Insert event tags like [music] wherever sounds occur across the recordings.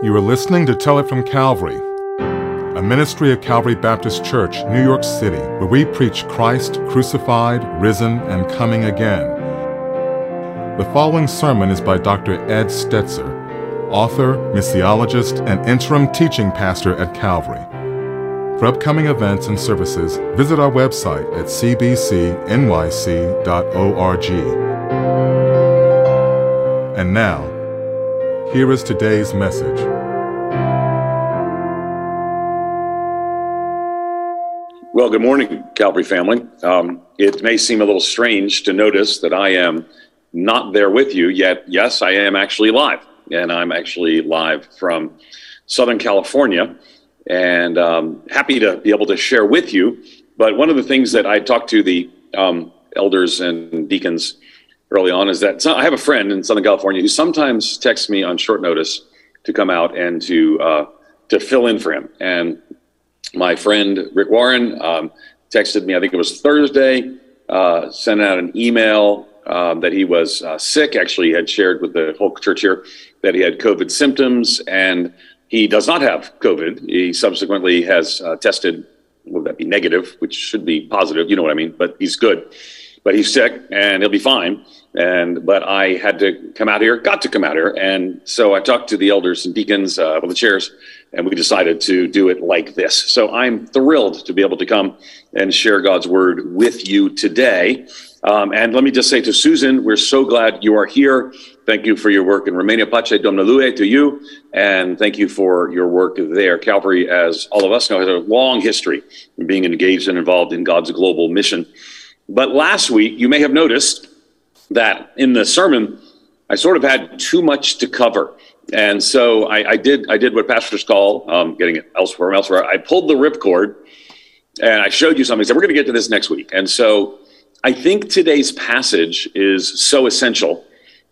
You are listening to Tell It from Calvary, a ministry of Calvary Baptist Church, New York City, where we preach Christ crucified, risen, and coming again. The following sermon is by Dr. Ed Stetzer, author, missiologist, and interim teaching pastor at Calvary. For upcoming events and services, visit our website at cbcnyc.org. And now, here is today's message. Well, good morning, Calvary family. Um, it may seem a little strange to notice that I am not there with you, yet, yes, I am actually live. And I'm actually live from Southern California and um, happy to be able to share with you. But one of the things that I talked to the um, elders and deacons early on is that I have a friend in Southern California who sometimes texts me on short notice to come out and to uh, to fill in for him. And my friend Rick Warren um, texted me. I think it was Thursday. Uh, sent out an email um, that he was uh, sick. Actually, he had shared with the whole church here that he had COVID symptoms, and he does not have COVID. He subsequently has uh, tested. Would that be negative? Which should be positive. You know what I mean. But he's good. But he's sick, and he'll be fine and but I had to come out here, got to come out here, and so I talked to the elders and deacons, uh, well, the chairs, and we decided to do it like this. So I'm thrilled to be able to come and share God's word with you today. Um, and let me just say to Susan, we're so glad you are here. Thank you for your work in Romania. Pace Domnului to you, and thank you for your work there. Calvary, as all of us know, has a long history in being engaged and involved in God's global mission. But last week, you may have noticed that in the sermon, I sort of had too much to cover. And so I, I did I did what pastors call um, getting it elsewhere elsewhere. I pulled the ripcord and I showed you something. Said, we're going to get to this next week. And so I think today's passage is so essential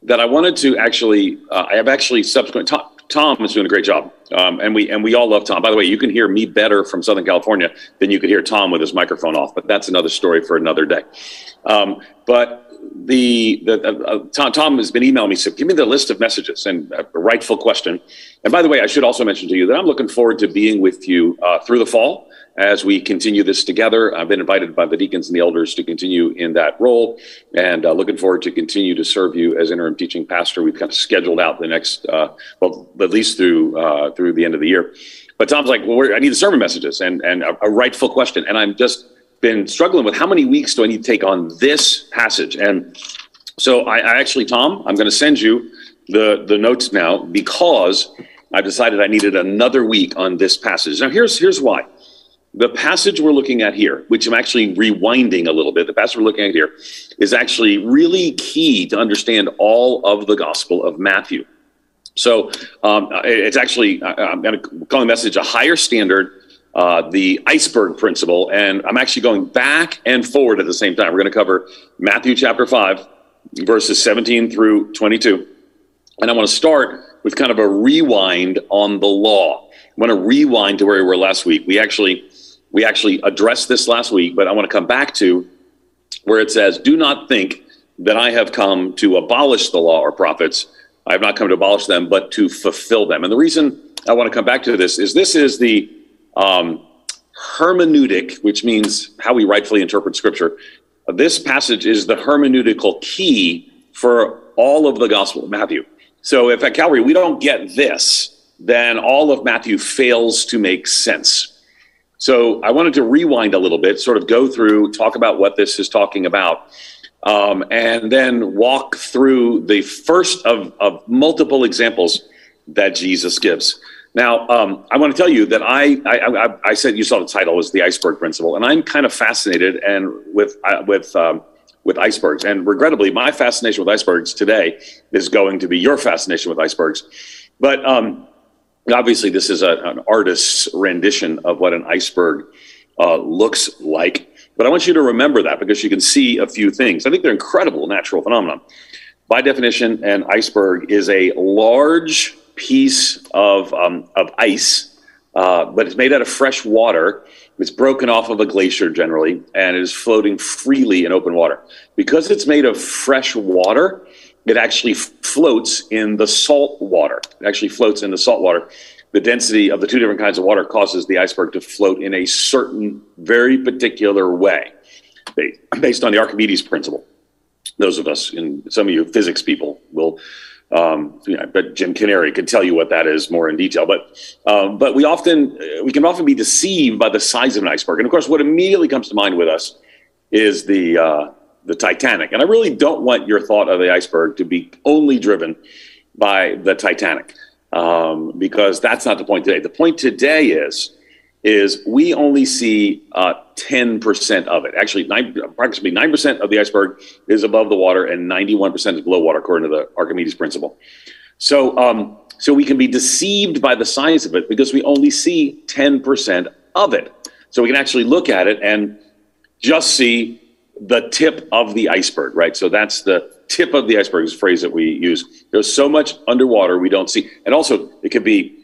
that I wanted to actually, uh, I have actually subsequent, Tom, Tom is doing a great job. Um, and we and we all love Tom. By the way, you can hear me better from Southern California than you could hear Tom with his microphone off, but that's another story for another day. Um, but the, the uh, uh, Tom, Tom has been emailing me, so give me the list of messages and a rightful question. And by the way, I should also mention to you that I'm looking forward to being with you uh, through the fall as we continue this together. I've been invited by the deacons and the elders to continue in that role, and uh, looking forward to continue to serve you as interim teaching pastor. We've kind of scheduled out the next, uh, well, at least through uh, through the end of the year. But Tom's like, well, I need the sermon messages and and a, a rightful question, and I'm just been struggling with how many weeks do I need to take on this passage? And so I, I actually, Tom, I'm going to send you the, the notes now because I decided I needed another week on this passage. Now, here's, here's why. The passage we're looking at here, which I'm actually rewinding a little bit, the passage we're looking at here is actually really key to understand all of the Gospel of Matthew. So um, it's actually, I'm going to call the message a higher standard uh, the iceberg principle. And I'm actually going back and forward at the same time. We're going to cover Matthew chapter 5, verses 17 through 22. And I want to start with kind of a rewind on the law. I want to rewind to where we were last week. We actually we actually addressed this last week, but I want to come back to where it says, "Do not think that I have come to abolish the law or prophets. I have not come to abolish them, but to fulfill them." And the reason I want to come back to this is this is the um, hermeneutic, which means how we rightfully interpret scripture, this passage is the hermeneutical key for all of the Gospel of Matthew. So if at Calvary we don't get this, then all of Matthew fails to make sense. So I wanted to rewind a little bit, sort of go through, talk about what this is talking about, um, and then walk through the first of, of multiple examples that Jesus gives. Now, um, I want to tell you that I, I, I, said you saw the title was the iceberg principle, and I'm kind of fascinated and with uh, with um, with icebergs. And regrettably, my fascination with icebergs today is going to be your fascination with icebergs. But um, obviously, this is a, an artist's rendition of what an iceberg uh, looks like. But I want you to remember that because you can see a few things. I think they're incredible natural phenomenon. By definition, an iceberg is a large piece of, um, of ice, uh, but it's made out of fresh water. It's broken off of a glacier generally, and it is floating freely in open water. Because it's made of fresh water, it actually floats in the salt water. It actually floats in the salt water. The density of the two different kinds of water causes the iceberg to float in a certain, very particular way, based on the Archimedes principle. Those of us, and some of you physics people, will um, you know, but Jim Canary could tell you what that is more in detail. But um, but we often we can often be deceived by the size of an iceberg. And of course, what immediately comes to mind with us is the uh, the Titanic. And I really don't want your thought of the iceberg to be only driven by the Titanic, um, because that's not the point today. The point today is is we only see uh, 10% of it. Actually, nine, approximately 9% of the iceberg is above the water and 91% is below water, according to the Archimedes principle. So, um, so we can be deceived by the size of it because we only see 10% of it. So we can actually look at it and just see the tip of the iceberg, right? So that's the tip of the iceberg is a phrase that we use. There's so much underwater we don't see. And also, it could be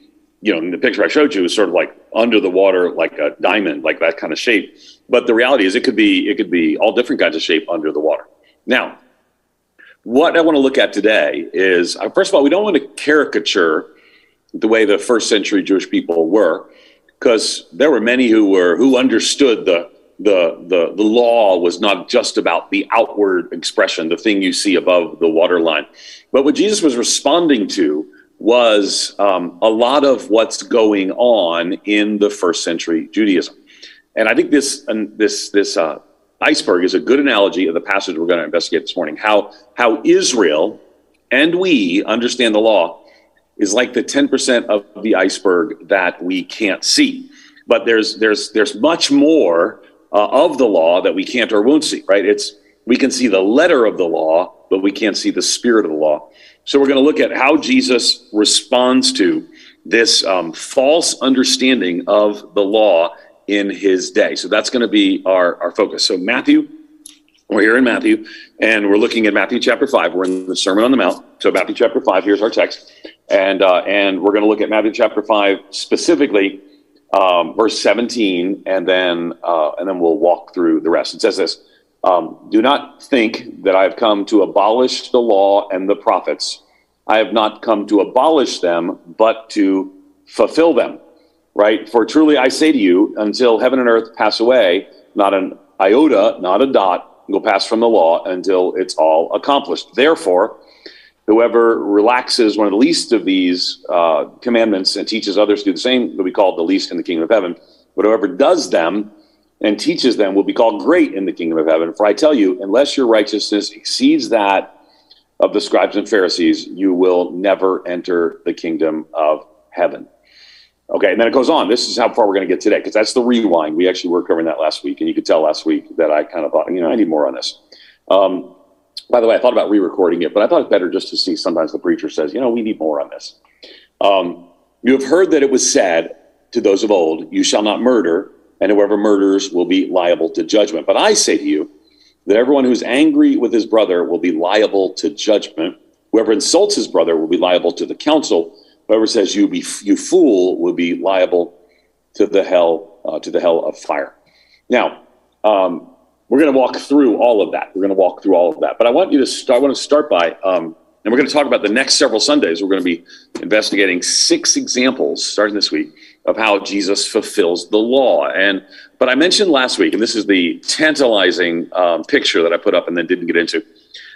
you know, in the picture I showed you is sort of like under the water, like a diamond, like that kind of shape. But the reality is, it could be it could be all different kinds of shape under the water. Now, what I want to look at today is uh, first of all, we don't want to caricature the way the first century Jewish people were, because there were many who were who understood the the, the, the law was not just about the outward expression, the thing you see above the waterline. But what Jesus was responding to was um, a lot of what's going on in the first century Judaism. And I think this this this uh, iceberg is a good analogy of the passage we're going to investigate this morning. How how Israel and we understand the law is like the 10% of the iceberg that we can't see. But there's there's there's much more uh, of the law that we can't or won't see. Right? It's we can see the letter of the law, but we can't see the spirit of the law. So we're going to look at how Jesus responds to this um, false understanding of the law in his day. So that's going to be our, our focus. So Matthew, we're here in Matthew, and we're looking at Matthew chapter 5. We're in the Sermon on the Mount. So Matthew chapter 5, here's our text. And, uh, and we're going to look at Matthew chapter 5 specifically, um, verse 17, and then, uh, and then we'll walk through the rest. It says this. Um, do not think that I have come to abolish the law and the prophets. I have not come to abolish them, but to fulfill them. Right? For truly I say to you, until heaven and earth pass away, not an iota, not a dot will pass from the law until it's all accomplished. Therefore, whoever relaxes one of the least of these uh, commandments and teaches others to do the same will be called the least in the kingdom of heaven. But whoever does them and teaches them will be called great in the kingdom of heaven. For I tell you, unless your righteousness exceeds that of the scribes and Pharisees, you will never enter the kingdom of heaven. Okay, and then it goes on. This is how far we're going to get today, because that's the rewind. We actually were covering that last week, and you could tell last week that I kind of thought, you know, I need more on this. Um, by the way, I thought about re-recording it, but I thought it's better just to see. Sometimes the preacher says, you know, we need more on this. Um, you have heard that it was said to those of old, "You shall not murder." and whoever murders will be liable to judgment. But I say to you that everyone who's angry with his brother will be liable to judgment. Whoever insults his brother will be liable to the council. Whoever says you be you fool will be liable to the hell uh, to the hell of fire. Now, um, we're going to walk through all of that. We're going to walk through all of that. But I want you to start. I want to start by, um, and we're going to talk about the next several Sundays. We're going to be investigating six examples starting this week of how Jesus fulfills the law. And but I mentioned last week, and this is the tantalizing um, picture that I put up and then didn't get into.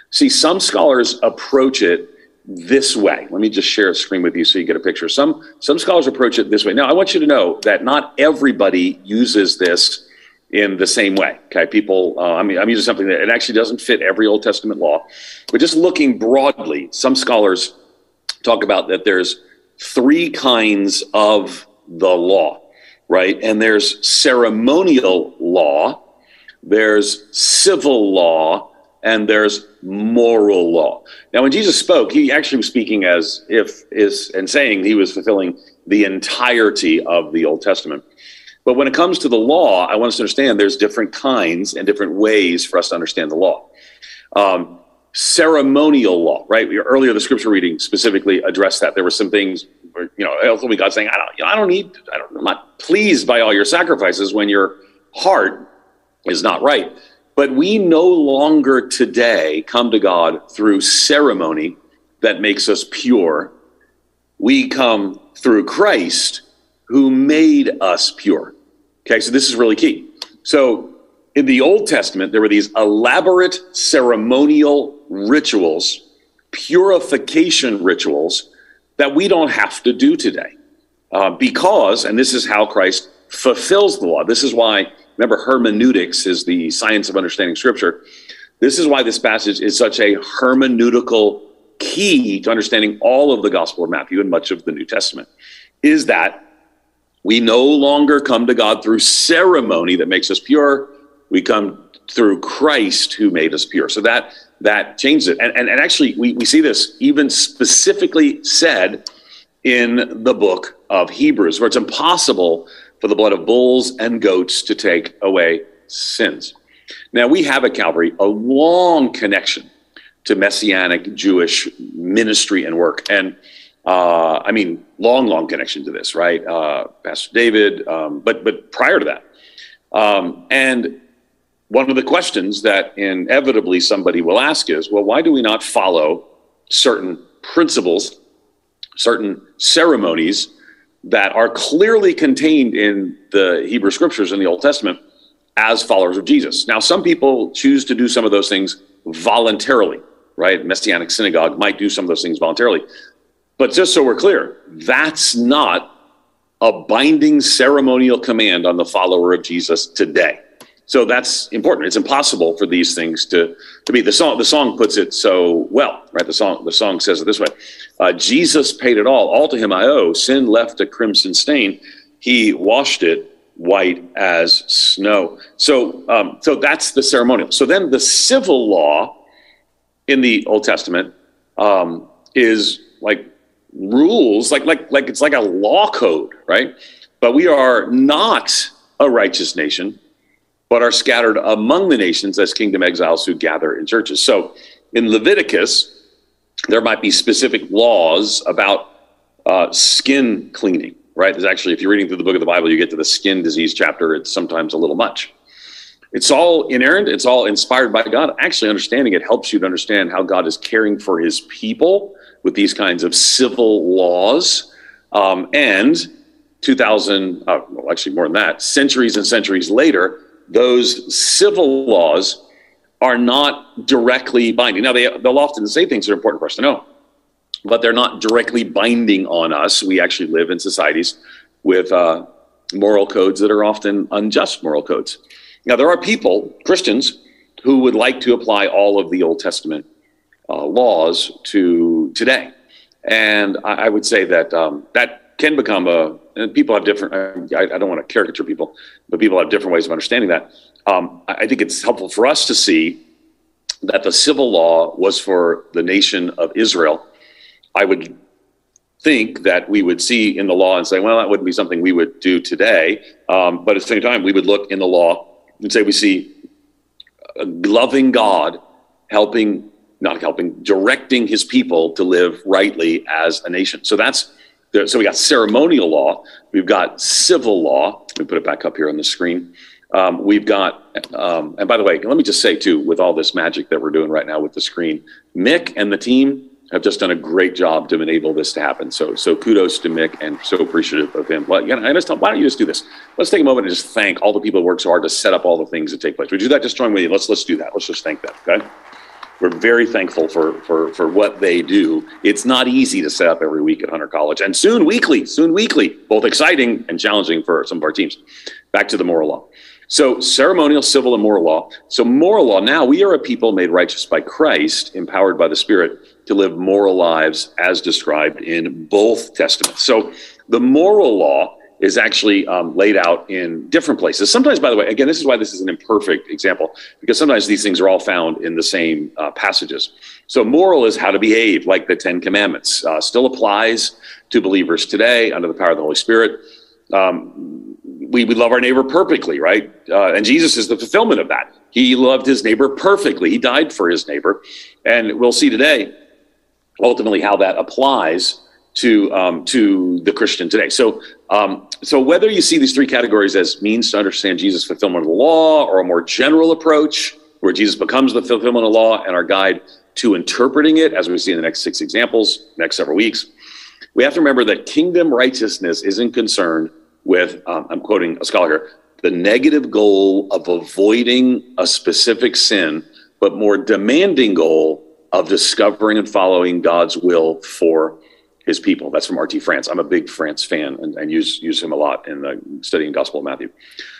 See, some scholars approach it this way. Let me just share a screen with you so you get a picture. Some some scholars approach it this way. Now, I want you to know that not everybody uses this in the same way. Okay, people. Uh, I mean, I'm using something that it actually doesn't fit every Old Testament law, but just looking broadly, some scholars talk about that there's three kinds of the law, right? And there's ceremonial law, there's civil law, and there's moral law. Now, when Jesus spoke, he actually was speaking as if is and saying he was fulfilling the entirety of the Old Testament. But when it comes to the law, I want us to understand there's different kinds and different ways for us to understand the law. Um, ceremonial law, right? Earlier, the scripture reading specifically addressed that. There were some things or, you know, ultimately God saying, I don't, you know, I don't need, I don't, I'm not pleased by all your sacrifices when your heart is not right. But we no longer today come to God through ceremony that makes us pure. We come through Christ who made us pure. Okay, so this is really key. So in the Old Testament, there were these elaborate ceremonial rituals, purification rituals that we don't have to do today. Uh, because, and this is how Christ fulfills the law. This is why, remember, hermeneutics is the science of understanding Scripture. This is why this passage is such a hermeneutical key to understanding all of the Gospel of Matthew and much of the New Testament, is that we no longer come to God through ceremony that makes us pure we come through Christ who made us pure. So that that changes it. And, and, and actually, we, we see this even specifically said in the book of Hebrews, where it's impossible for the blood of bulls and goats to take away sins. Now, we have at Calvary a long connection to messianic Jewish ministry and work. And uh, I mean, long, long connection to this, right? Uh, Pastor David, um, but but prior to that, um, and one of the questions that inevitably somebody will ask is well, why do we not follow certain principles, certain ceremonies that are clearly contained in the Hebrew scriptures in the Old Testament as followers of Jesus? Now, some people choose to do some of those things voluntarily, right? Messianic synagogue might do some of those things voluntarily. But just so we're clear, that's not a binding ceremonial command on the follower of Jesus today. So that's important. It's impossible for these things to, to be. The song, the song puts it so well, right? The song, the song says it this way uh, Jesus paid it all. All to him I owe. Sin left a crimson stain. He washed it white as snow. So, um, so that's the ceremonial. So then the civil law in the Old Testament um, is like rules, like, like, like it's like a law code, right? But we are not a righteous nation but are scattered among the nations as kingdom exiles who gather in churches. So in Leviticus, there might be specific laws about uh, skin cleaning, right? There's actually, if you're reading through the book of the Bible, you get to the skin disease chapter, it's sometimes a little much. It's all inerrant, it's all inspired by God. Actually, understanding it helps you to understand how God is caring for his people with these kinds of civil laws. Um, and 2000, uh, well, actually more than that, centuries and centuries later, those civil laws are not directly binding. Now, they, they'll often say things that are important for us to know, but they're not directly binding on us. We actually live in societies with uh, moral codes that are often unjust moral codes. Now, there are people, Christians, who would like to apply all of the Old Testament uh, laws to today. And I, I would say that um, that can become a, and people have different, I, I, don't want to caricature people, but people have different ways of understanding that. Um, I think it's helpful for us to see that the civil law was for the nation of Israel. I would think that we would see in the law and say, well, that wouldn't be something we would do today. Um, but at the same time, we would look in the law and say we see a loving God helping, not helping, directing his people to live rightly as a nation. So that's so we got ceremonial law, we've got civil law. Me put it back up here on the screen. Um, we've got, um, and by the way, let me just say too, with all this magic that we're doing right now with the screen, Mick and the team have just done a great job to enable this to happen. So, so kudos to Mick and so appreciative of him. Well, I just why don't you just do this? Let's take a moment and just thank all the people who work so hard to set up all the things that take place. We do that. Just join with you. Let's let's do that. Let's just thank them. Okay we're very thankful for, for, for what they do. It's not easy to set up every week at Hunter College and soon weekly, soon weekly, both exciting and challenging for some of our teams. Back to the moral law. So, ceremonial, civil, and moral law. So, moral law now, we are a people made righteous by Christ, empowered by the Spirit to live moral lives as described in both Testaments. So, the moral law is actually um, laid out in different places. Sometimes, by the way, again, this is why this is an imperfect example, because sometimes these things are all found in the same uh, passages. So, moral is how to behave, like the Ten Commandments, uh, still applies to believers today under the power of the Holy Spirit. Um, we, we love our neighbor perfectly, right? Uh, and Jesus is the fulfillment of that. He loved his neighbor perfectly, he died for his neighbor. And we'll see today, ultimately, how that applies to um, to the Christian today. So um, so whether you see these three categories as means to understand Jesus' fulfillment of the law or a more general approach, where Jesus becomes the fulfillment of the law and our guide to interpreting it, as we see in the next six examples, next several weeks. We have to remember that kingdom righteousness isn't concerned with, um, I'm quoting a scholar here, the negative goal of avoiding a specific sin, but more demanding goal of discovering and following God's will for his people. That's from R.T. France. I'm a big France fan and, and use, use him a lot in the studying Gospel of Matthew.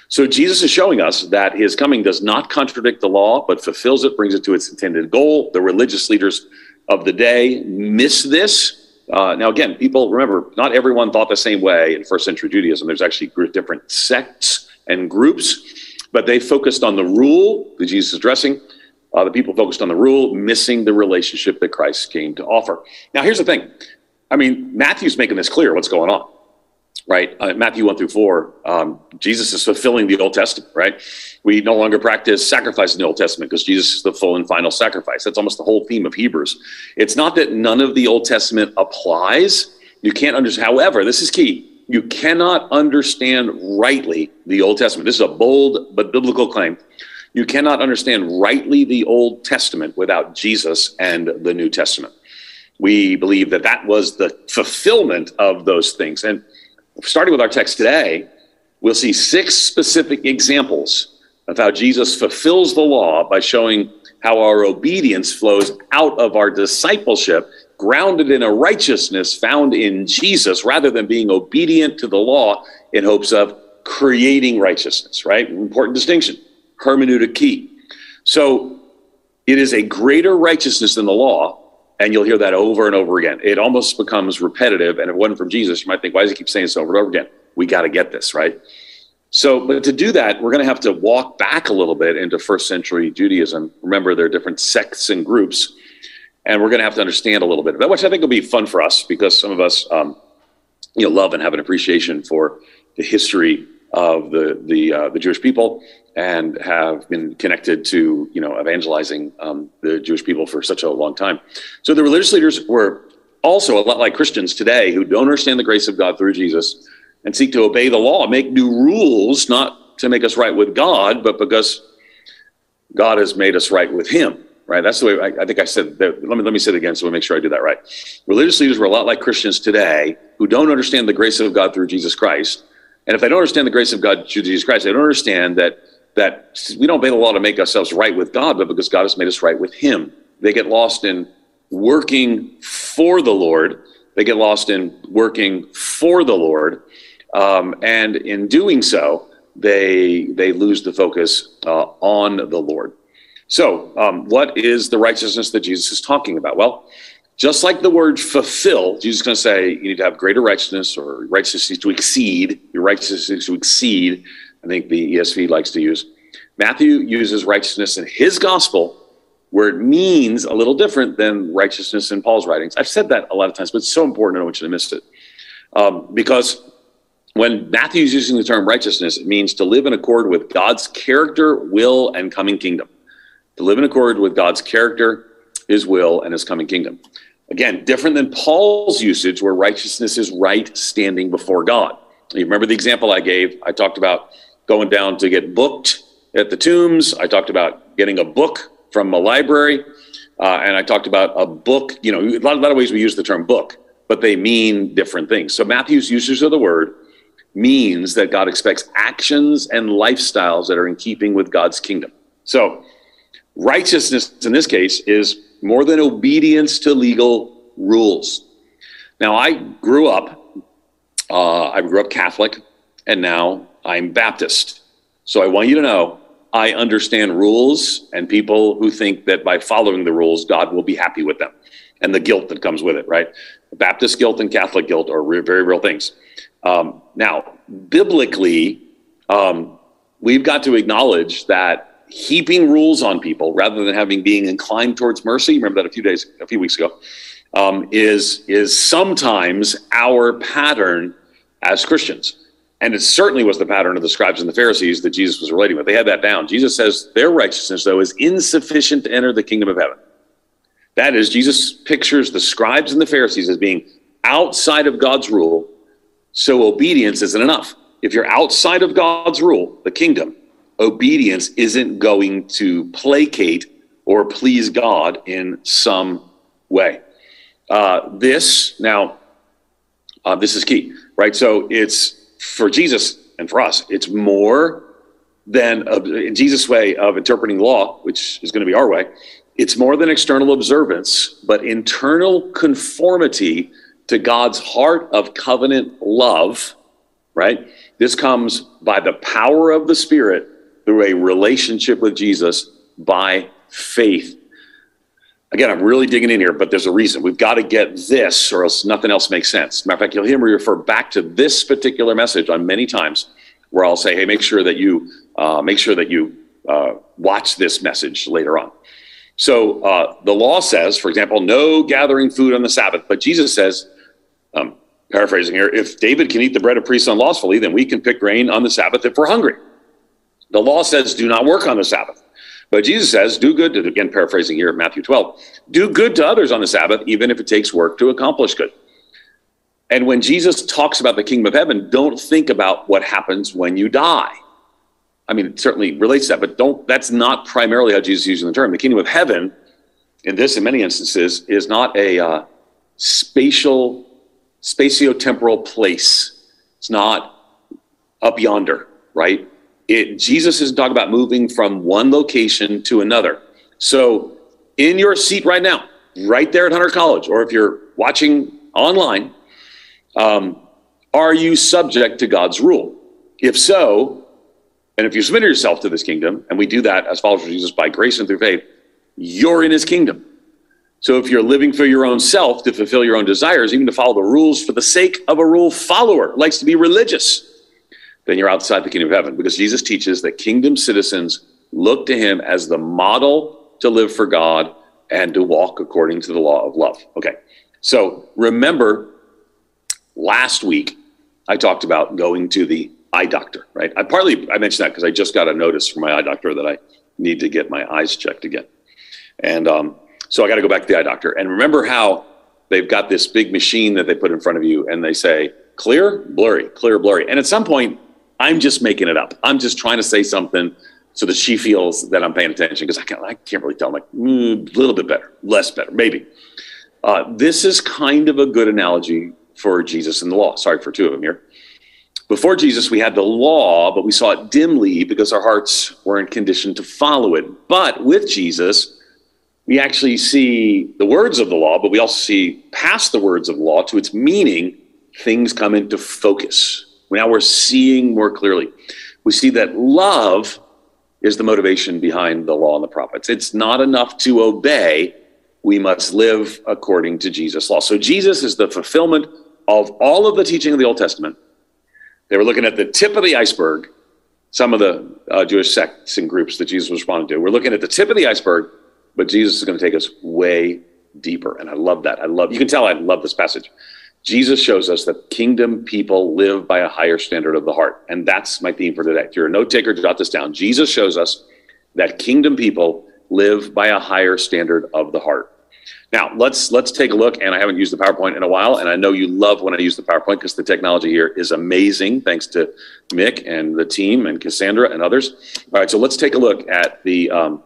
So Jesus is showing us that his coming does not contradict the law, but fulfills it, brings it to its intended goal. The religious leaders of the day miss this. Uh, now, again, people remember, not everyone thought the same way in first century Judaism. There's actually different sects and groups, but they focused on the rule that Jesus is addressing. Uh, the people focused on the rule, missing the relationship that Christ came to offer. Now, here's the thing I mean, Matthew's making this clear what's going on, right? Uh, Matthew 1 through 4, um, Jesus is fulfilling the Old Testament, right? We no longer practice sacrifice in the Old Testament because Jesus is the full and final sacrifice. That's almost the whole theme of Hebrews. It's not that none of the Old Testament applies. You can't understand, however, this is key. You cannot understand rightly the Old Testament. This is a bold but biblical claim. You cannot understand rightly the Old Testament without Jesus and the New Testament we believe that that was the fulfillment of those things. And starting with our text today, we'll see six specific examples of how Jesus fulfills the law by showing how our obedience flows out of our discipleship, grounded in a righteousness found in Jesus, rather than being obedient to the law in hopes of creating righteousness, right? Important distinction. Hermeneutic key. So it is a greater righteousness than the law and you'll hear that over and over again. It almost becomes repetitive. And if it wasn't from Jesus, you might think, why does he keep saying this over and over again? We got to get this, right? So, but to do that, we're going to have to walk back a little bit into first century Judaism. Remember, there are different sects and groups, and we're going to have to understand a little bit of that, which I think will be fun for us because some of us, um, you know, love and have an appreciation for the history of the the uh, the Jewish people and have been connected to you know evangelizing um, the Jewish people for such a long time. So the religious leaders were also a lot like Christians today who don't understand the grace of God through Jesus and seek to obey the law, make new rules, not to make us right with God, but because God has made us right with Him. Right. That's the way I, I think I said. That, let me let me say it again, so we make sure I do that right. Religious leaders were a lot like Christians today who don't understand the grace of God through Jesus Christ and if they don't understand the grace of God through Jesus Christ, they don't understand that that we don't obey the law to make ourselves right with God, but because God has made us right with Him. They get lost in working for the Lord. They get lost in working for the Lord, um, and in doing so, they they lose the focus uh, on the Lord. So, um, what is the righteousness that Jesus is talking about? Well, just like the word fulfill, Jesus is going to say you need to have greater righteousness or righteousness to exceed, your righteousness to exceed. I think the ESV likes to use. Matthew uses righteousness in his gospel where it means a little different than righteousness in Paul's writings. I've said that a lot of times, but it's so important. I don't want you to miss it. Um, because when Matthew is using the term righteousness, it means to live in accord with God's character, will, and coming kingdom. To live in accord with God's character, his will, and his coming kingdom. Again, different than Paul's usage, where righteousness is right standing before God. You remember the example I gave? I talked about going down to get booked at the tombs. I talked about getting a book from a library. Uh, and I talked about a book. You know, a lot, a lot of ways we use the term book, but they mean different things. So Matthew's usage of the word means that God expects actions and lifestyles that are in keeping with God's kingdom. So righteousness in this case is more than obedience to legal rules. Now, I grew up, uh, I grew up Catholic, and now I'm Baptist. So I want you to know I understand rules and people who think that by following the rules, God will be happy with them and the guilt that comes with it, right? Baptist guilt and Catholic guilt are re- very real things. Um, now, biblically, um, we've got to acknowledge that heaping rules on people rather than having being inclined towards mercy. Remember that a few days, a few weeks ago, um, is is sometimes our pattern as Christians. And it certainly was the pattern of the scribes and the Pharisees that Jesus was relating with. They had that down. Jesus says their righteousness, though, is insufficient to enter the kingdom of heaven. That is, Jesus pictures the scribes and the Pharisees as being outside of God's rule, so obedience isn't enough. If you're outside of God's rule, the kingdom, obedience isn't going to placate or please God in some way. Uh, this, now, uh, this is key, right? So it's for Jesus and for us, it's more than in Jesus' way of interpreting law, which is going to be our way. It's more than external observance, but internal conformity to God's heart of covenant love, right? This comes by the power of the Spirit through a relationship with Jesus by faith. Again, I'm really digging in here, but there's a reason. We've got to get this, or else nothing else makes sense. Matter of fact, you'll hear me refer back to this particular message on many times, where I'll say, "Hey, make sure that you uh, make sure that you uh, watch this message later on." So uh, the law says, for example, no gathering food on the Sabbath, but Jesus says, um, paraphrasing here, if David can eat the bread of priests unlawfully, then we can pick grain on the Sabbath if we're hungry. The law says, do not work on the Sabbath. But Jesus says, do good, to, again, paraphrasing here, Matthew 12, do good to others on the Sabbath, even if it takes work to accomplish good. And when Jesus talks about the kingdom of heaven, don't think about what happens when you die. I mean, it certainly relates to that, but don't, that's not primarily how Jesus using the term. The kingdom of heaven, in this, in many instances, is not a uh, spatial, spatiotemporal place. It's not up yonder, right? It, Jesus isn't talking about moving from one location to another. So, in your seat right now, right there at Hunter College, or if you're watching online, um, are you subject to God's rule? If so, and if you submit yourself to this kingdom, and we do that as followers of Jesus by grace and through faith, you're in his kingdom. So if you're living for your own self to fulfill your own desires, even to follow the rules for the sake of a rule follower, likes to be religious, then you're outside the kingdom of heaven because Jesus teaches that kingdom citizens look to him as the model to live for God and to walk according to the law of love. Okay. So remember last week I talked about going to the eye doctor, right? I partly I mentioned that because I just got a notice from my eye doctor that I need to get my eyes checked again. And um, so I got to go back to the eye doctor. And remember how they've got this big machine that they put in front of you and they say clear, blurry, clear, blurry. And at some point I'm just making it up. I'm just trying to say something so that she feels that I'm paying attention because I can't, I can't really tell. I'm like, mm, a little bit better, less better, maybe. Uh, this is kind of a good analogy for Jesus and the law. Sorry for two of them here. Before Jesus, we had the law, but we saw it dimly because our hearts weren't conditioned to follow it. But with Jesus, we actually see the words of the law, but we also see past the words of the law to its meaning, things come into focus. Now we're seeing more clearly. We see that love is the motivation behind the law and the prophets. It's not enough to obey. We must live according to Jesus' law. So Jesus is the fulfillment of all of the teaching of the Old Testament. They were looking at the tip of the iceberg, some of the uh, Jewish sects and groups that Jesus was responding to. We're looking at the tip of the iceberg, but Jesus is going to take us way deeper. And I love that. I love, you can tell I love this passage. Jesus shows us that kingdom people live by a higher standard of the heart. And that's my theme for today. If you're a note taker, jot this down. Jesus shows us that kingdom people live by a higher standard of the heart. Now let's let's take a look. And I haven't used the PowerPoint in a while, and I know you love when I use the PowerPoint because the technology here is amazing. Thanks to Mick and the team and Cassandra and others. All right, so let's take a look at the um,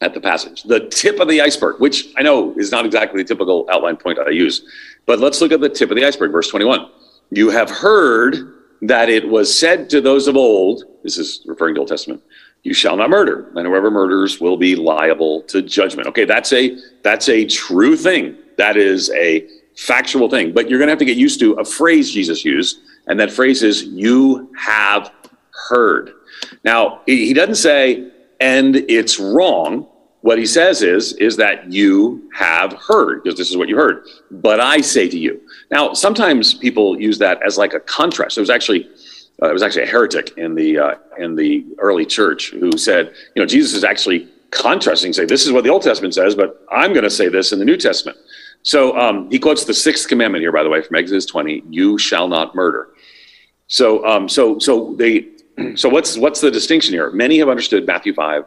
at the passage. The tip of the iceberg, which I know is not exactly the typical outline point I use, but let's look at the tip of the iceberg, verse 21. You have heard that it was said to those of old, this is referring to Old Testament, you shall not murder, and whoever murders will be liable to judgment. Okay, that's a that's a true thing. That is a factual thing. But you're gonna have to get used to a phrase Jesus used, and that phrase is you have heard. Now, he doesn't say and it's wrong, what he says is is that you have heard because this is what you heard. But i say to you. Now sometimes people use that as like a contrast. There was actually uh, there was actually a heretic in the uh, in the early church who said you know jesus is actually contrasting say this is what the old testament says but i'm going to say this in the new testament. So um, he quotes the sixth commandment here by the way from exodus 20 you shall not murder. So um, so so they [clears throat] so what's what's the distinction here? Many have understood Matthew 5,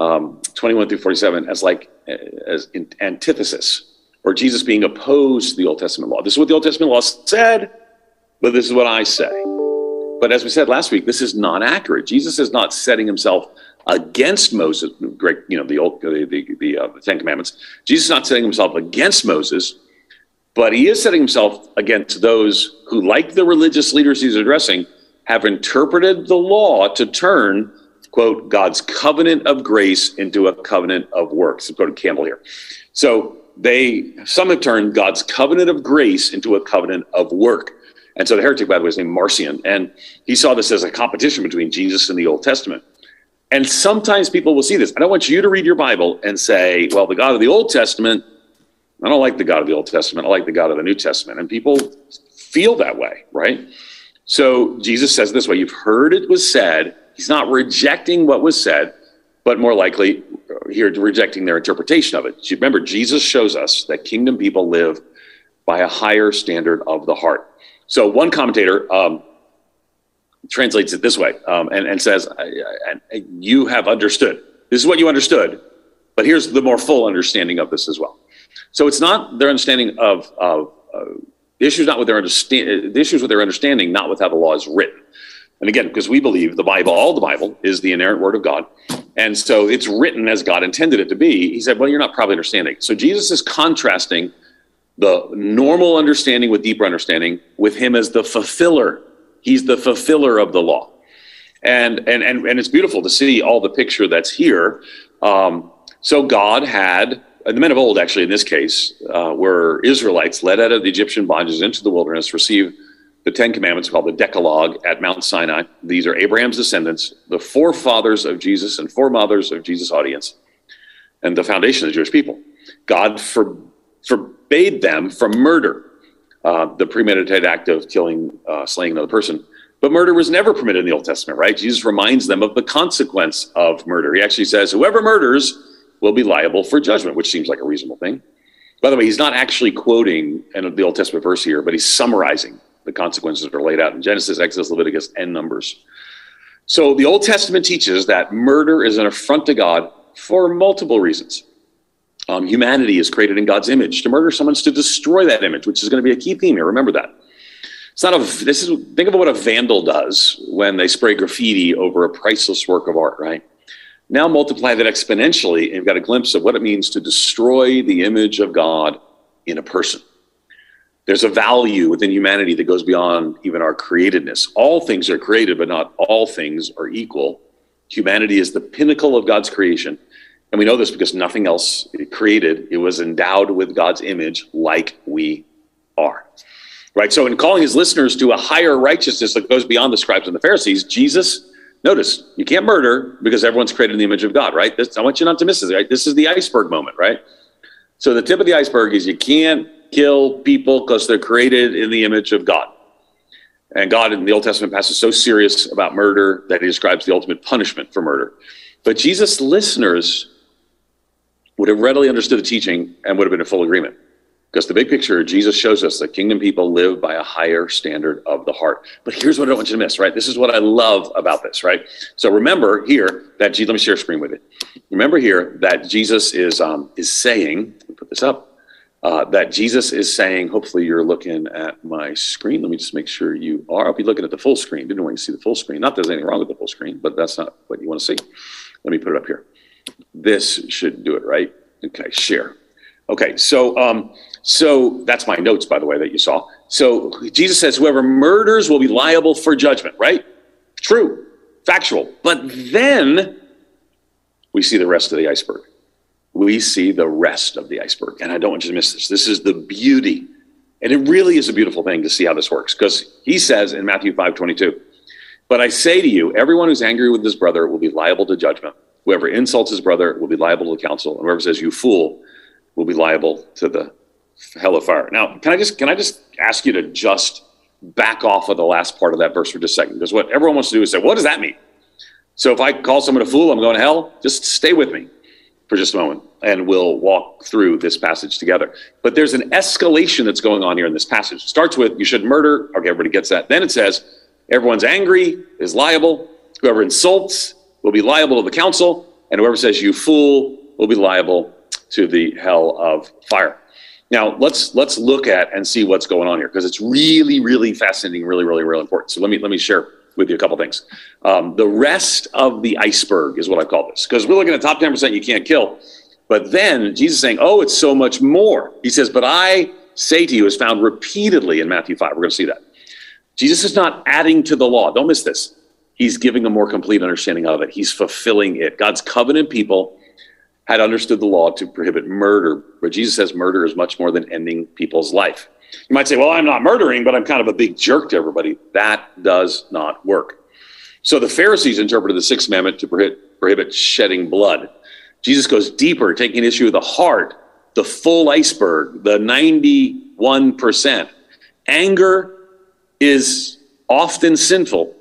um, 21 through 47 as like as antithesis, or Jesus being opposed to the Old Testament law. This is what the Old Testament law said, but this is what I say. But as we said last week, this is not accurate. Jesus is not setting himself against Moses, great, you know, the old, the, the, the, uh, the Ten Commandments. Jesus is not setting himself against Moses, but he is setting himself against those who, like the religious leaders he's addressing, have interpreted the law to turn, quote, God's covenant of grace into a covenant of works. Go to Campbell here. So they, some have turned God's covenant of grace into a covenant of work. And so the heretic, by the way, is named Marcion. And he saw this as a competition between Jesus and the Old Testament. And sometimes people will see this. I don't want you to read your Bible and say, well, the God of the Old Testament, I don't like the God of the Old Testament. I like the God of the New Testament. And people feel that way, right? So Jesus says this way You've heard it was said. He's not rejecting what was said, but more likely here rejecting their interpretation of it. Remember, Jesus shows us that kingdom people live by a higher standard of the heart. So one commentator um, translates it this way um, and, and says, You have understood. This is what you understood, but here's the more full understanding of this as well. So it's not their understanding of, of uh, the issues not with their understand the issues with their understanding, not with how the law is written. And again, because we believe the Bible, all the Bible, is the inerrant word of God. And so it's written as God intended it to be. He said, Well, you're not probably understanding. So Jesus is contrasting the normal understanding with deeper understanding with him as the fulfiller. He's the fulfiller of the law. And, and, and, and it's beautiful to see all the picture that's here. Um, so God had, the men of old, actually, in this case, uh, were Israelites led out of the Egyptian bondages into the wilderness, received the Ten Commandments called the Decalogue at Mount Sinai. These are Abraham's descendants, the forefathers of Jesus and foremothers of Jesus' audience, and the foundation of the Jewish people. God for, forbade them from murder, uh, the premeditated act of killing, uh, slaying another person. But murder was never permitted in the Old Testament, right? Jesus reminds them of the consequence of murder. He actually says, whoever murders will be liable for judgment, which seems like a reasonable thing. By the way, he's not actually quoting the Old Testament verse here, but he's summarizing the consequences are laid out in Genesis, Exodus, Leviticus, and Numbers. So the Old Testament teaches that murder is an affront to God for multiple reasons. Um, humanity is created in God's image. To murder someone is to destroy that image, which is going to be a key theme here. Remember that. It's not a. This is think of what a vandal does when they spray graffiti over a priceless work of art, right? Now multiply that exponentially, and you've got a glimpse of what it means to destroy the image of God in a person. There's a value within humanity that goes beyond even our createdness. All things are created, but not all things are equal. Humanity is the pinnacle of God's creation. And we know this because nothing else created. It was endowed with God's image like we are. Right? So, in calling his listeners to a higher righteousness that goes beyond the scribes and the Pharisees, Jesus, notice, you can't murder because everyone's created in the image of God, right? This, I want you not to miss this, right? This is the iceberg moment, right? So, the tip of the iceberg is you can't kill people because they're created in the image of God. And God in the Old Testament passage is so serious about murder that he describes the ultimate punishment for murder. But Jesus' listeners would have readily understood the teaching and would have been in full agreement. Because the big picture, Jesus shows us that kingdom people live by a higher standard of the heart. But here's what I don't want you to miss, right? This is what I love about this, right? So remember here that let me share a screen with you. Remember here that Jesus is um, is saying, let me put this up uh, that Jesus is saying, hopefully you're looking at my screen. Let me just make sure you are. I'll be looking at the full screen. Didn't want you to see the full screen. Not there's anything wrong with the full screen, but that's not what you want to see. Let me put it up here. This should do it, right? Okay, share. Okay, so um, so that's my notes, by the way, that you saw. So Jesus says, whoever murders will be liable for judgment, right? True, factual. But then we see the rest of the iceberg we see the rest of the iceberg. And I don't want you to miss this. This is the beauty. And it really is a beautiful thing to see how this works because he says in Matthew 5 22, But I say to you, everyone who's angry with his brother will be liable to judgment. Whoever insults his brother will be liable to the council. And whoever says, You fool, will be liable to the hell of fire. Now, can I just can I just ask you to just back off of the last part of that verse for just a second? Because what everyone wants to do is say, What does that mean? So if I call someone a fool, I'm going to hell. Just stay with me for just a moment and we'll walk through this passage together. But there's an escalation that's going on here in this passage. It starts with you should murder. Okay, everybody gets that. Then it says everyone's angry is liable. Whoever insults will be liable to the council, and whoever says you fool will be liable to the hell of fire. Now let's let's look at and see what's going on here because it's really really fascinating, really really really important. So let me let me share with you a couple things. Um, the rest of the iceberg is what I call this, because we're looking at the top 10% you can't kill. But then Jesus is saying, oh, it's so much more. He says, but I say to you, is found repeatedly in Matthew 5. We're going to see that. Jesus is not adding to the law. Don't miss this. He's giving a more complete understanding of it. He's fulfilling it. God's covenant people had understood the law to prohibit murder, but Jesus says murder is much more than ending people's life. You might say, well, I'm not murdering, but I'm kind of a big jerk to everybody. That does not work. So the Pharisees interpreted the sixth commandment to prohibit, prohibit shedding blood. Jesus goes deeper, taking issue with the heart, the full iceberg, the 91%. Anger is often sinful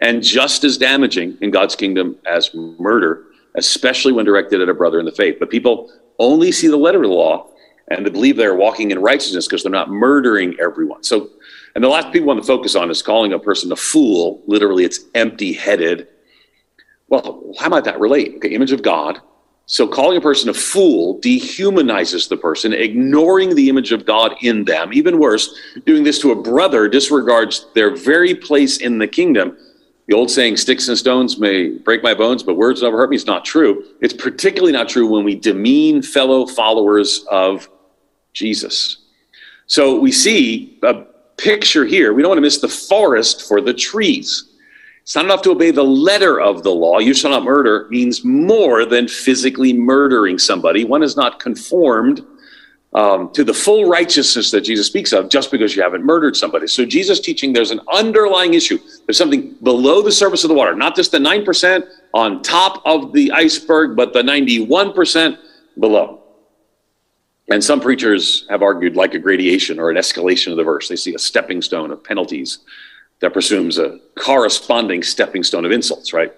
and just as damaging in God's kingdom as murder, especially when directed at a brother in the faith. But people only see the letter of the law and they believe they're walking in righteousness because they're not murdering everyone. So, and the last people want to focus on is calling a person a fool. Literally, it's empty headed. Well, how might that relate? Okay, image of God. So, calling a person a fool dehumanizes the person, ignoring the image of God in them. Even worse, doing this to a brother disregards their very place in the kingdom. The old saying, sticks and stones may break my bones, but words never hurt me, is not true. It's particularly not true when we demean fellow followers of Jesus. So we see a picture here. We don't want to miss the forest for the trees. It's not enough to obey the letter of the law. You shall not murder means more than physically murdering somebody. One is not conformed um, to the full righteousness that Jesus speaks of just because you haven't murdered somebody. So Jesus teaching there's an underlying issue. There's something below the surface of the water, not just the 9% on top of the iceberg, but the 91% below. And some preachers have argued like a gradation or an escalation of the verse. They see a stepping stone of penalties that presumes a corresponding stepping stone of insults, right?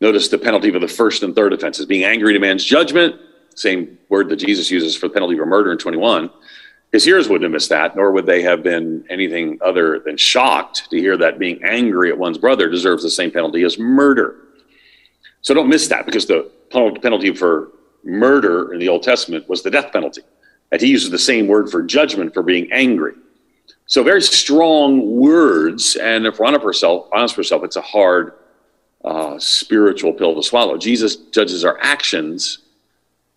Notice the penalty for the first and third offenses being angry to man's judgment, same word that Jesus uses for the penalty for murder in 21. His hearers wouldn't have missed that, nor would they have been anything other than shocked to hear that being angry at one's brother deserves the same penalty as murder. So don't miss that because the penalty for murder in the Old Testament was the death penalty. And he uses the same word for judgment for being angry. So very strong words, and if we're honest ourselves, honest ourselves, it's a hard uh, spiritual pill to swallow. Jesus judges our actions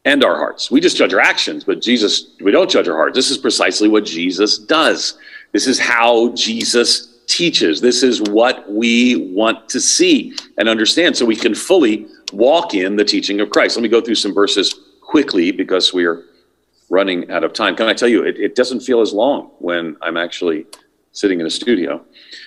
and our hearts. We just judge our actions, but Jesus, we don't judge our hearts. This is precisely what Jesus does. This is how Jesus teaches. This is what we want to see and understand so we can fully walk in the teaching of Christ. Let me go through some verses quickly because we are running out of time. Can I tell you, it, it doesn't feel as long when I'm actually sitting in a studio.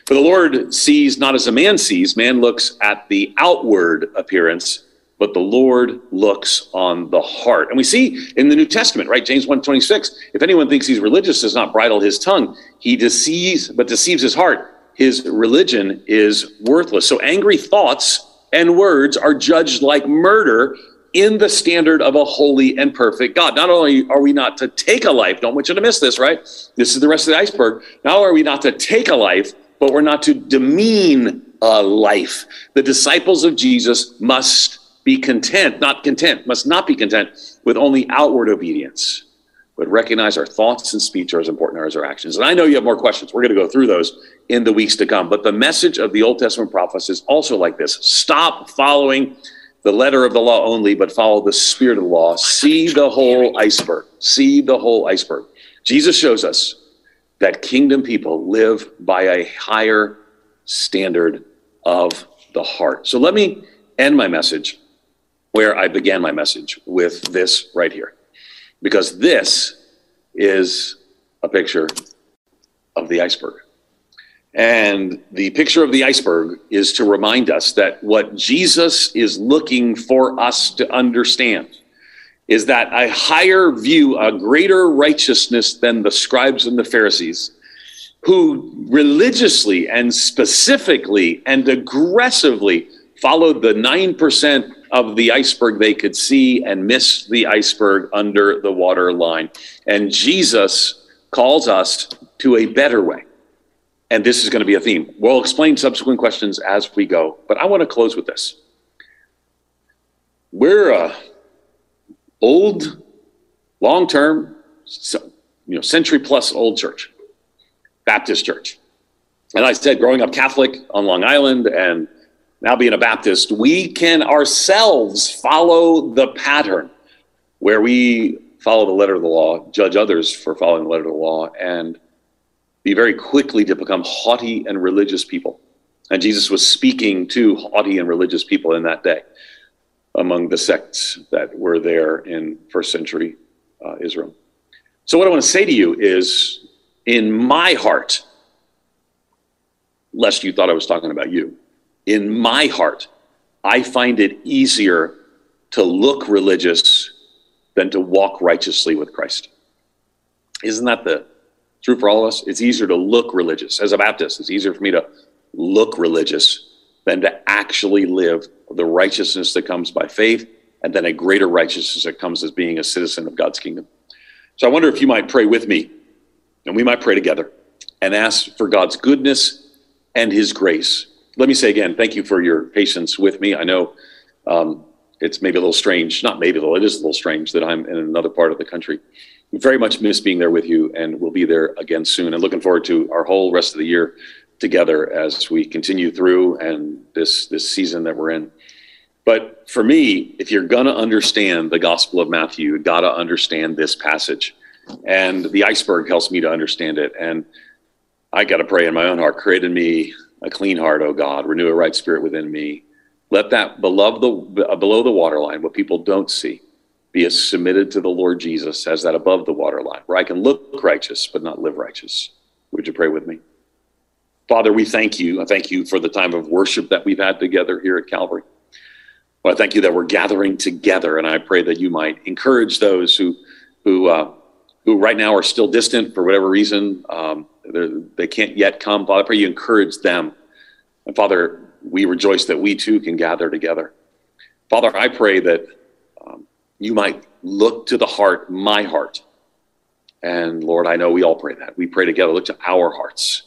For the Lord sees not as a man sees, man looks at the outward appearance, but the Lord looks on the heart. And we see in the New Testament, right? James 1:26, if anyone thinks he's religious, does not bridle his tongue. He deceives, but deceives his heart. His religion is worthless. So angry thoughts and words are judged like murder in the standard of a holy and perfect God. Not only are we not to take a life, don't want you to miss this, right? This is the rest of the iceberg. Not only are we not to take a life, but we're not to demean a life. The disciples of Jesus must be content, not content, must not be content with only outward obedience, but recognize our thoughts and speech are as important as our actions. And I know you have more questions. We're going to go through those in the weeks to come. But the message of the Old Testament prophets is also like this stop following the letter of the law only, but follow the spirit of the law. See the whole iceberg. See the whole iceberg. Jesus shows us that kingdom people live by a higher standard of the heart. So let me end my message where I began my message with this right here, because this is a picture of the iceberg. And the picture of the iceberg is to remind us that what Jesus is looking for us to understand is that a higher view, a greater righteousness than the scribes and the Pharisees, who religiously and specifically and aggressively followed the 9% of the iceberg they could see and missed the iceberg under the water line. And Jesus calls us to a better way and this is going to be a theme. We'll explain subsequent questions as we go, but I want to close with this. We're a old, long-term, you know, century plus old church, Baptist church. And I said, growing up Catholic on Long Island and now being a Baptist, we can ourselves follow the pattern where we follow the letter of the law, judge others for following the letter of the law, and be very quickly to become haughty and religious people. And Jesus was speaking to haughty and religious people in that day among the sects that were there in first century uh, Israel. So, what I want to say to you is in my heart, lest you thought I was talking about you, in my heart, I find it easier to look religious than to walk righteously with Christ. Isn't that the true for all of us? It's easier to look religious. As a Baptist, it's easier for me to look religious than to actually live the righteousness that comes by faith and then a greater righteousness that comes as being a citizen of God's kingdom. So I wonder if you might pray with me and we might pray together and ask for God's goodness and his grace let me say again, thank you for your patience with me. I know um, it's maybe a little strange, not maybe a little, it is a little strange that I'm in another part of the country. Very much miss being there with you, and we'll be there again soon. And looking forward to our whole rest of the year together as we continue through and this this season that we're in. But for me, if you're gonna understand the Gospel of Matthew, you gotta understand this passage. And the iceberg helps me to understand it. And I gotta pray in my own heart, create in me a clean heart, O God, renew a right spirit within me. Let that below the, below the waterline, what people don't see, be as submitted to the Lord Jesus as that above the waterline, where I can look righteous but not live righteous. Would you pray with me? Father, we thank you. I thank you for the time of worship that we've had together here at Calvary. Well, I thank you that we're gathering together, and I pray that you might encourage those who, who, uh, who right now are still distant for whatever reason. Um, they can't yet come. Father, I pray you encourage them. And Father, we rejoice that we too can gather together. Father, I pray that you might look to the heart, my heart. And Lord, I know we all pray that. We pray together, look to our hearts.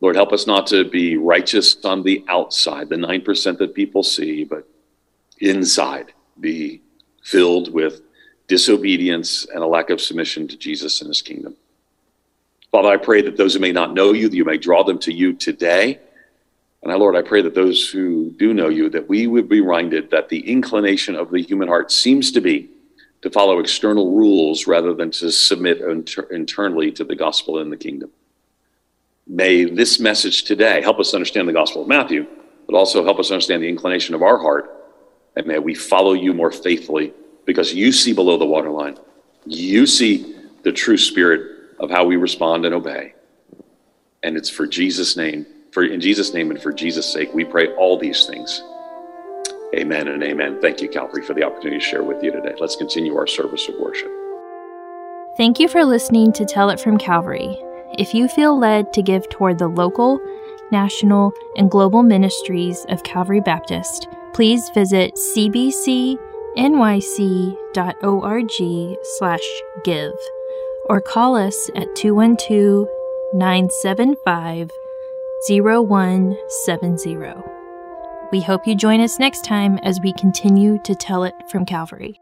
Lord, help us not to be righteous on the outside, the 9% that people see, but inside be filled with disobedience and a lack of submission to Jesus and his kingdom. Father, I pray that those who may not know you, that you may draw them to you today. And I, Lord, I pray that those who do know you, that we would be reminded that the inclination of the human heart seems to be to follow external rules rather than to submit inter- internally to the gospel and the kingdom. May this message today help us understand the gospel of Matthew, but also help us understand the inclination of our heart. And may we follow you more faithfully because you see below the waterline. You see the true spirit of how we respond and obey. And it's for Jesus' name, for in Jesus' name and for Jesus' sake, we pray all these things. Amen and amen. Thank you, Calvary, for the opportunity to share with you today. Let's continue our service of worship. Thank you for listening to Tell It from Calvary. If you feel led to give toward the local, national, and global ministries of Calvary Baptist, please visit cbcnyc.org slash give or call us at 212 975 0170. We hope you join us next time as we continue to tell it from Calvary.